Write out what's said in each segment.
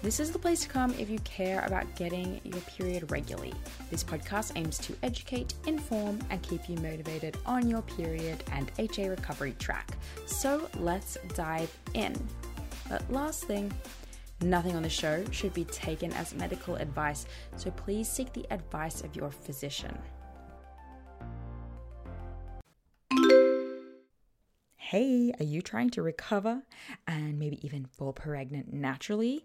This is the place to come if you care about getting your period regularly. This podcast aims to educate, inform, and keep you motivated on your period and HA recovery track. So let's dive in. But last thing, nothing on the show should be taken as medical advice, so please seek the advice of your physician. Hey, are you trying to recover and maybe even fall pregnant naturally?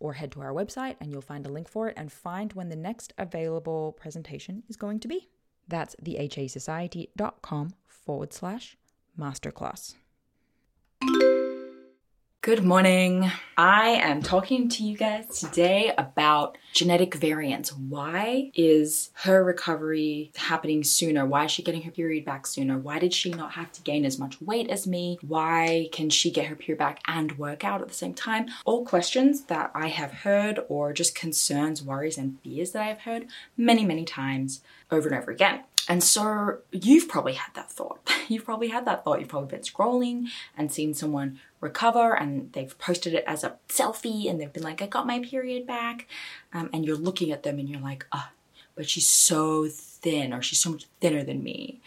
or head to our website and you'll find a link for it and find when the next available presentation is going to be. That's thehasociety.com forward slash masterclass. Good morning. I am talking to you guys today about genetic variants. Why is her recovery happening sooner? Why is she getting her period back sooner? Why did she not have to gain as much weight as me? Why can she get her period back and work out at the same time? All questions that I have heard, or just concerns, worries, and fears that I have heard many, many times over and over again. And so you've probably had that thought. You've probably had that thought. You've probably been scrolling and seen someone recover and they've posted it as a selfie and they've been like, I got my period back. Um, and you're looking at them and you're like, oh, but she's so thin or she's so much thinner than me.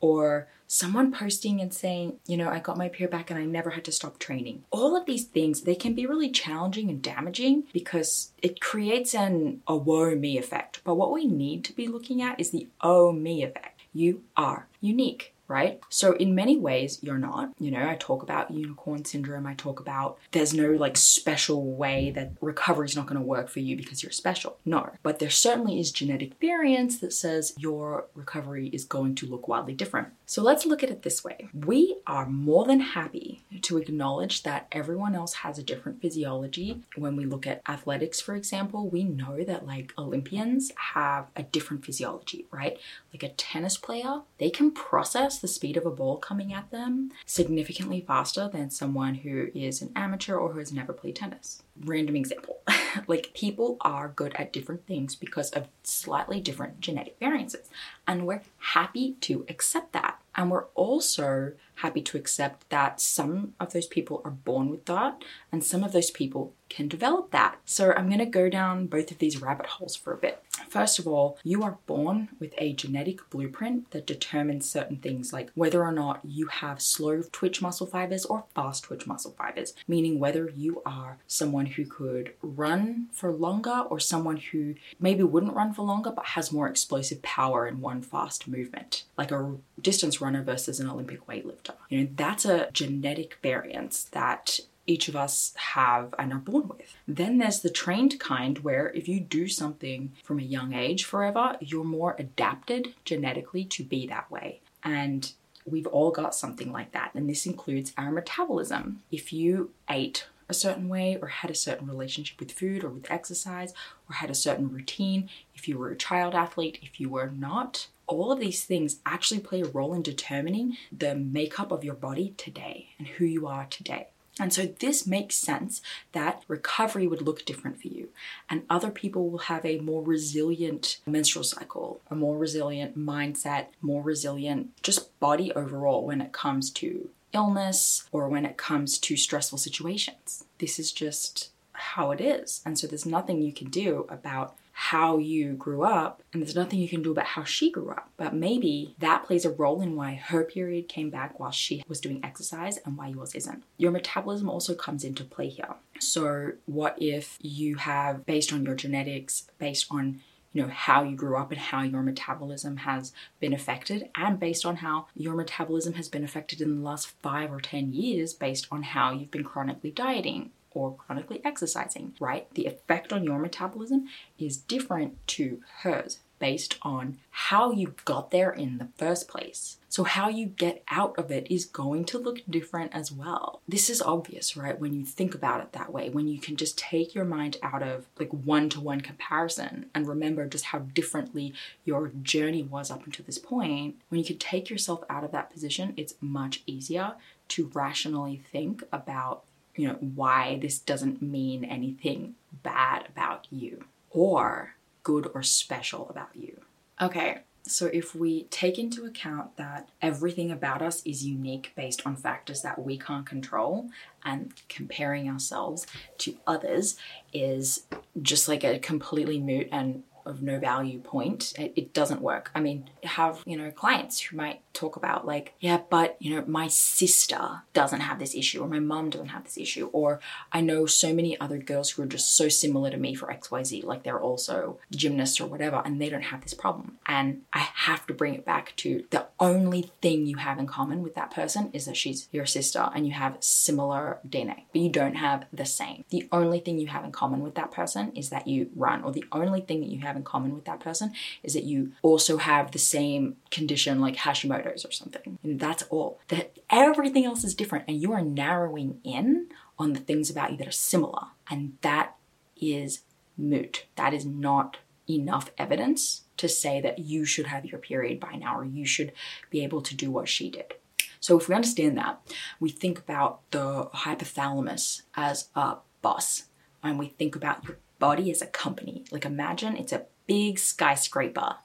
Or someone posting and saying, you know, I got my period back and I never had to stop training. All of these things, they can be really challenging and damaging because it creates an a woe me effect. But what we need to be looking at is the oh me effect. You are unique right? So in many ways, you're not. You know, I talk about unicorn syndrome. I talk about there's no like special way that recovery is not going to work for you because you're special. No, but there certainly is genetic variance that says your recovery is going to look wildly different. So let's look at it this way. We are more than happy to acknowledge that everyone else has a different physiology. When we look at athletics, for example, we know that like Olympians have a different physiology, right? Like a tennis player, they can process the speed of a ball coming at them, significantly faster than someone who is an amateur or who has never played tennis. Random example. like people are good at different things because of slightly different genetic variances. And we're happy to accept that. And we're also happy to accept that some of those people are born with that and some of those people can develop that. So I'm going to go down both of these rabbit holes for a bit. First of all, you are born with a genetic blueprint that determines certain things like whether or not you have slow twitch muscle fibers or fast twitch muscle fibers, meaning whether you are someone who could run for longer or someone who maybe wouldn't run for longer but has more explosive power in one fast movement, like a distance runner versus an Olympic weightlifter. You know, that's a genetic variance that each of us have and are born with. Then there's the trained kind where if you do something from a young age forever, you're more adapted genetically to be that way. And we've all got something like that. And this includes our metabolism. If you ate a certain way or had a certain relationship with food or with exercise or had a certain routine, if you were a child athlete, if you were not, all of these things actually play a role in determining the makeup of your body today and who you are today. And so this makes sense that recovery would look different for you. And other people will have a more resilient menstrual cycle, a more resilient mindset, more resilient just body overall when it comes to illness or when it comes to stressful situations. This is just how it is. And so there's nothing you can do about how you grew up, and there's nothing you can do about how she grew up. But maybe that plays a role in why her period came back while she was doing exercise and why yours isn't. Your metabolism also comes into play here. So, what if you have, based on your genetics, based on you know how you grew up and how your metabolism has been affected and based on how your metabolism has been affected in the last 5 or 10 years based on how you've been chronically dieting or chronically exercising, right? The effect on your metabolism is different to hers based on how you got there in the first place. So, how you get out of it is going to look different as well. This is obvious, right? When you think about it that way, when you can just take your mind out of like one to one comparison and remember just how differently your journey was up until this point, when you can take yourself out of that position, it's much easier to rationally think about you know, why this doesn't mean anything bad about you or good or special about you. Okay, so if we take into account that everything about us is unique based on factors that we can't control and comparing ourselves to others is just like a completely moot and of no value point, it, it doesn't work. I mean, have, you know, clients who might talk about like, yeah, but you know, my sister doesn't have this issue or my mom doesn't have this issue or I know so many other girls who are just so similar to me for XYZ, like they're also gymnasts or whatever and they don't have this problem. And I have to bring it back to the only thing you have in common with that person is that she's your sister and you have similar DNA, but you don't have the same. The only thing you have in common with that person is that you run or the only thing that you have in common with that person is that you also have the same condition like Hashimoto's or something. And that's all. That everything else is different and you are narrowing in on the things about you that are similar. And that is moot. That is not enough evidence to say that you should have your period by now or you should be able to do what she did. So, if we understand that, we think about the hypothalamus as a boss and we think about your body as a company. Like, imagine it's a big skyscraper.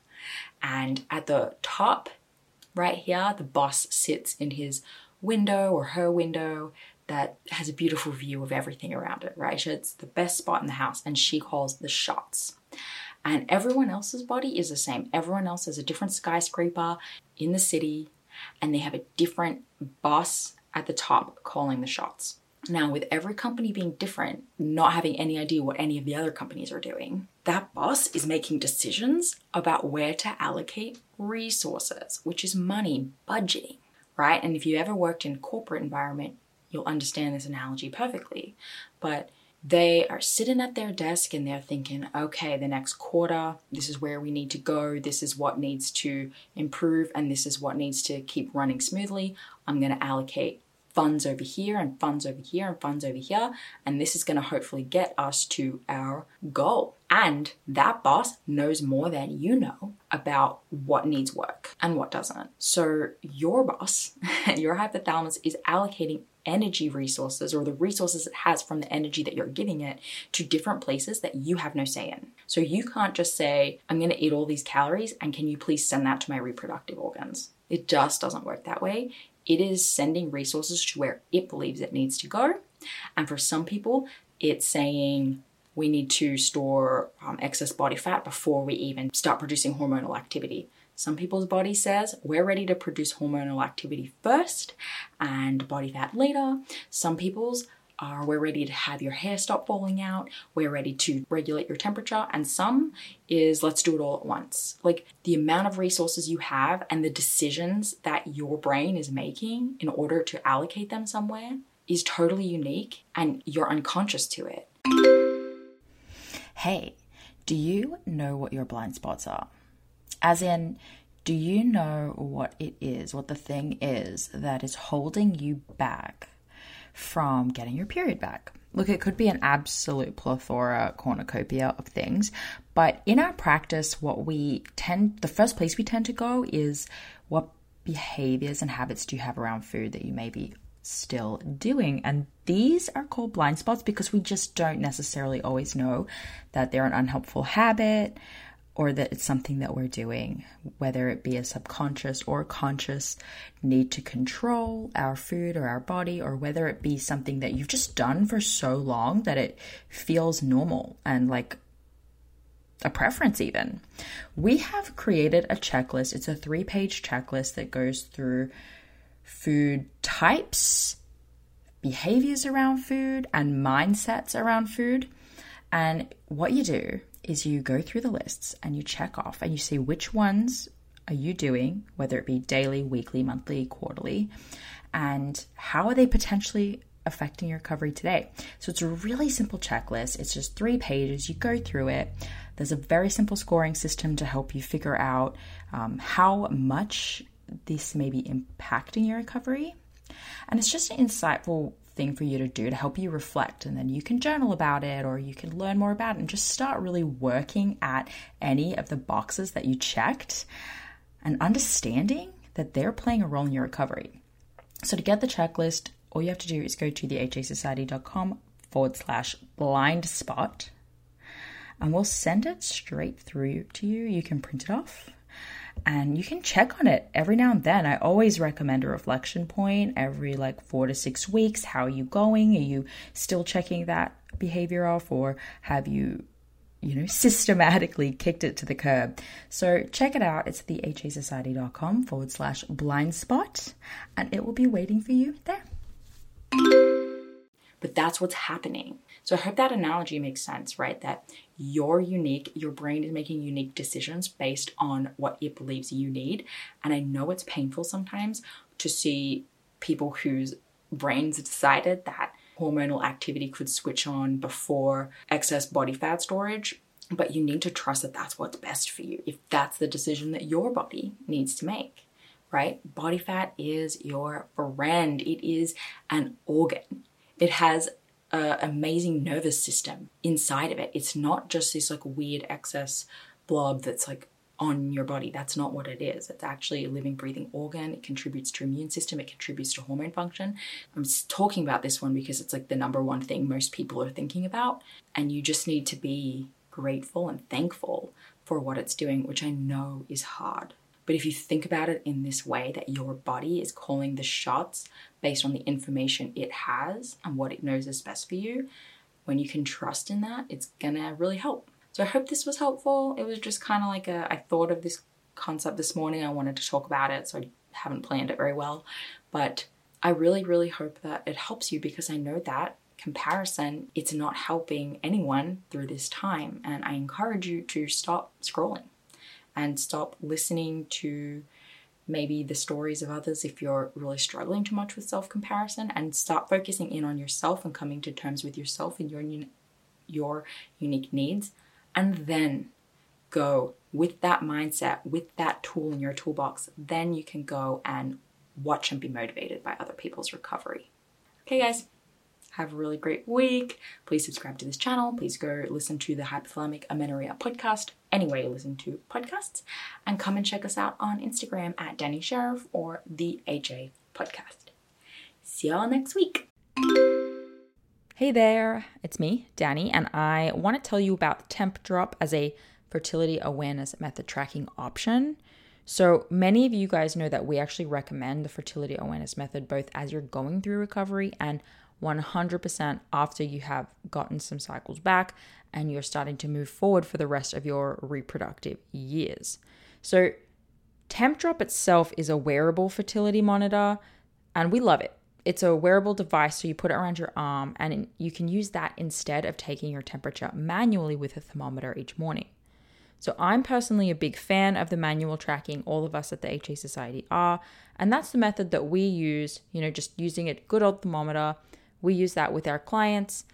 And at the top, right here, the boss sits in his window or her window that has a beautiful view of everything around it, right? It's the best spot in the house, and she calls the shots. And everyone else's body is the same. Everyone else has a different skyscraper in the city, and they have a different boss at the top calling the shots. Now, with every company being different, not having any idea what any of the other companies are doing, that boss is making decisions about where to allocate resources, which is money, budgeting, right? And if you ever worked in corporate environment, you'll understand this analogy perfectly. But they are sitting at their desk and they're thinking, okay, the next quarter, this is where we need to go, this is what needs to improve, and this is what needs to keep running smoothly. I'm going to allocate funds over here and funds over here and funds over here. And this is going to hopefully get us to our goal. And that boss knows more than you know about what needs work and what doesn't. So your boss, your hypothalamus, is allocating energy resources or the resources it has from the energy that you're giving it to different places that you have no say in. So you can't just say, I'm going to eat all these calories and can you please send that to my reproductive organs? It just doesn't work that way. It is sending resources to where it believes it needs to go. And for some people, it's saying, we need to store um, excess body fat before we even start producing hormonal activity. Some people's body says we're ready to produce hormonal activity first and body fat later. Some people's are we're ready to have your hair stop falling out, we're ready to regulate your temperature, and some is let's do it all at once. Like the amount of resources you have and the decisions that your brain is making in order to allocate them somewhere is totally unique and you're unconscious to it. Hey, do you know what your blind spots are? As in, do you know what it is, what the thing is that is holding you back from getting your period back? Look, it could be an absolute plethora cornucopia of things, but in our practice, what we tend, the first place we tend to go is what behaviors and habits do you have around food that you may be still doing. And these are called blind spots because we just don't necessarily always know that they're an unhelpful habit or that it's something that we're doing, whether it be a subconscious or conscious need to control our food or our body, or whether it be something that you've just done for so long that it feels normal and like a preference, even. We have created a checklist. It's a three page checklist that goes through food types, behaviors around food, and mindsets around food. And what you do is you go through the lists and you check off and you see which ones are you doing, whether it be daily, weekly, monthly, quarterly, and how are they potentially affecting your recovery today. So it's a really simple checklist. It's just three pages. You go through it. There's a very simple scoring system to help you figure out um, how much this may be impacting your recovery. And it's just an insightful thing for you to do to help you reflect. And then you can journal about it or you can learn more about it and just start really working at any of the boxes that you checked and understanding that they're playing a role in your recovery. So to get the checklist, all you have to do is go to thehasociety.com forward slash blind spot and we'll send it straight through to you. You can print it off and you can check on it every now and then. I always recommend a reflection point every like four to six weeks. How are you going? Are you still checking that behavior off, or have you, you know, systematically kicked it to the curb? So check it out. It's the hasociety.com forward slash blind spot, and it will be waiting for you there. But that's what's happening. So I hope that analogy makes sense, right? That you're unique, your brain is making unique decisions based on what it believes you need. And I know it's painful sometimes to see people whose brains have decided that hormonal activity could switch on before excess body fat storage. But you need to trust that that's what's best for you if that's the decision that your body needs to make, right? Body fat is your friend, it is an organ. It has an amazing nervous system inside of it. It's not just this like weird excess blob that's like on your body. That's not what it is. It's actually a living, breathing organ. It contributes to immune system. It contributes to hormone function. I'm talking about this one because it's like the number one thing most people are thinking about, and you just need to be grateful and thankful for what it's doing, which I know is hard. But if you think about it in this way, that your body is calling the shots based on the information it has and what it knows is best for you, when you can trust in that, it's gonna really help. So I hope this was helpful. It was just kind of like a, I thought of this concept this morning. I wanted to talk about it, so I haven't planned it very well. But I really, really hope that it helps you because I know that comparison, it's not helping anyone through this time. And I encourage you to stop scrolling and stop listening to maybe the stories of others if you're really struggling too much with self comparison and start focusing in on yourself and coming to terms with yourself and your your unique needs and then go with that mindset with that tool in your toolbox then you can go and watch and be motivated by other people's recovery. Okay, guys, have a really great week. Please subscribe to this channel. Please go listen to the Hypothalamic Amenorrhea podcast, anywhere you listen to podcasts, and come and check us out on Instagram at Dani Sheriff or the HA Podcast. See y'all next week. Hey there, it's me, Dani, and I want to tell you about Tempdrop as a fertility awareness method tracking option. So, many of you guys know that we actually recommend the fertility awareness method both as you're going through recovery and 100% after you have gotten some cycles back and you're starting to move forward for the rest of your reproductive years. So, Tempdrop itself is a wearable fertility monitor and we love it. It's a wearable device, so you put it around your arm and you can use that instead of taking your temperature manually with a thermometer each morning. So, I'm personally a big fan of the manual tracking, all of us at the HA Society are, and that's the method that we use, you know, just using a good old thermometer we use that with our clients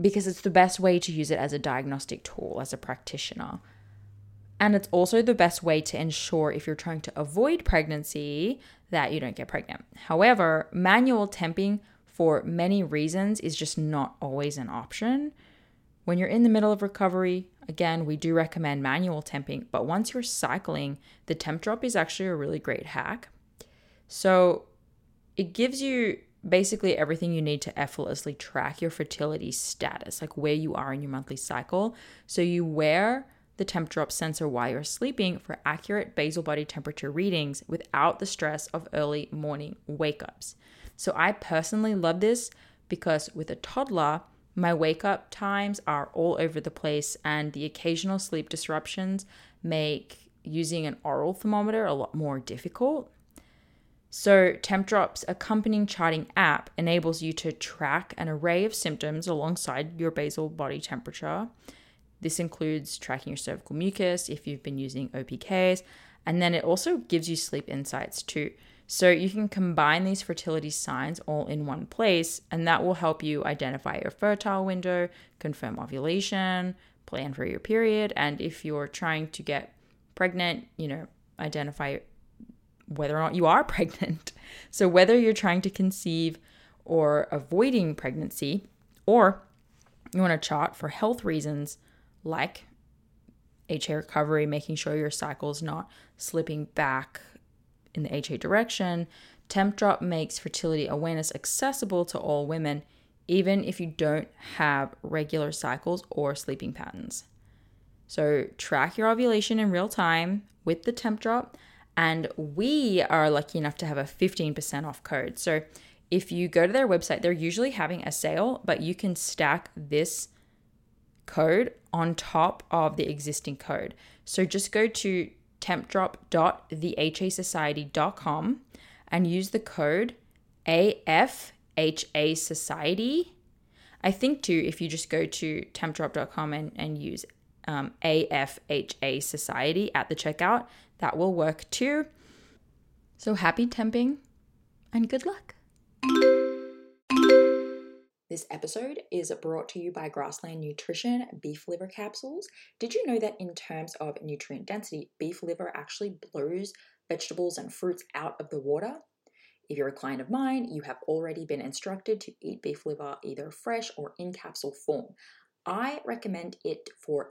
because it's the best way to use it as a diagnostic tool as a practitioner. And it's also the best way to ensure if you're trying to avoid pregnancy that you don't get pregnant. However, manual temping for many reasons is just not always an option. When you're in the middle of recovery, again, we do recommend manual temping, but once you're cycling, the Tempdrop is actually a really great hack. So it gives you basically everything you need to effortlessly track your fertility status, like where you are in your monthly cycle. So you wear the Tempdrop sensor while you're sleeping for accurate basal body temperature readings without the stress of early morning wake ups. So I personally love this because with a toddler, my wake up times are all over the place, and the occasional sleep disruptions make using an oral thermometer a lot more difficult. So, Tempdrop's accompanying charting app enables you to track an array of symptoms alongside your basal body temperature. This includes tracking your cervical mucus if you've been using OPKs, and then it also gives you sleep insights too. So, you can combine these fertility signs all in one place, and that will help you identify your fertile window, confirm ovulation, plan for your period, and if you're trying to get pregnant, you know, identify whether or not you are pregnant. So, whether you're trying to conceive or avoiding pregnancy, or you want to chart for health reasons like HA recovery, making sure your cycle is not slipping back in the HA direction, Tempdrop makes fertility awareness accessible to all women, even if you don't have regular cycles or sleeping patterns. So, track your ovulation in real time with the Tempdrop and we are lucky enough to have a 15% off code. So if you go to their website, they're usually having a sale, but you can stack this code on top of the existing code. So just go to tempdrop.thehasociety.com and use the code AFHA Society. I think too, if you just go to tempdrop.com and, and use um, AFHA Society at the checkout, that will work too. So happy temping and good luck. This episode is brought to you by Grassland Nutrition beef liver capsules. Did you know that in terms of nutrient density, beef liver actually blows vegetables and fruits out of the water? If you're a client of mine, you have already been instructed to eat beef liver either fresh or in capsule form. I recommend it for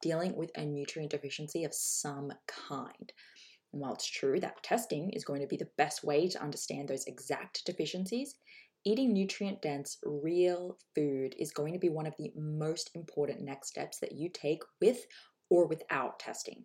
dealing with a nutrient deficiency of some kind. And while it's true that testing is going to be the best way to understand those exact deficiencies eating nutrient dense real food is going to be one of the most important next steps that you take with or without testing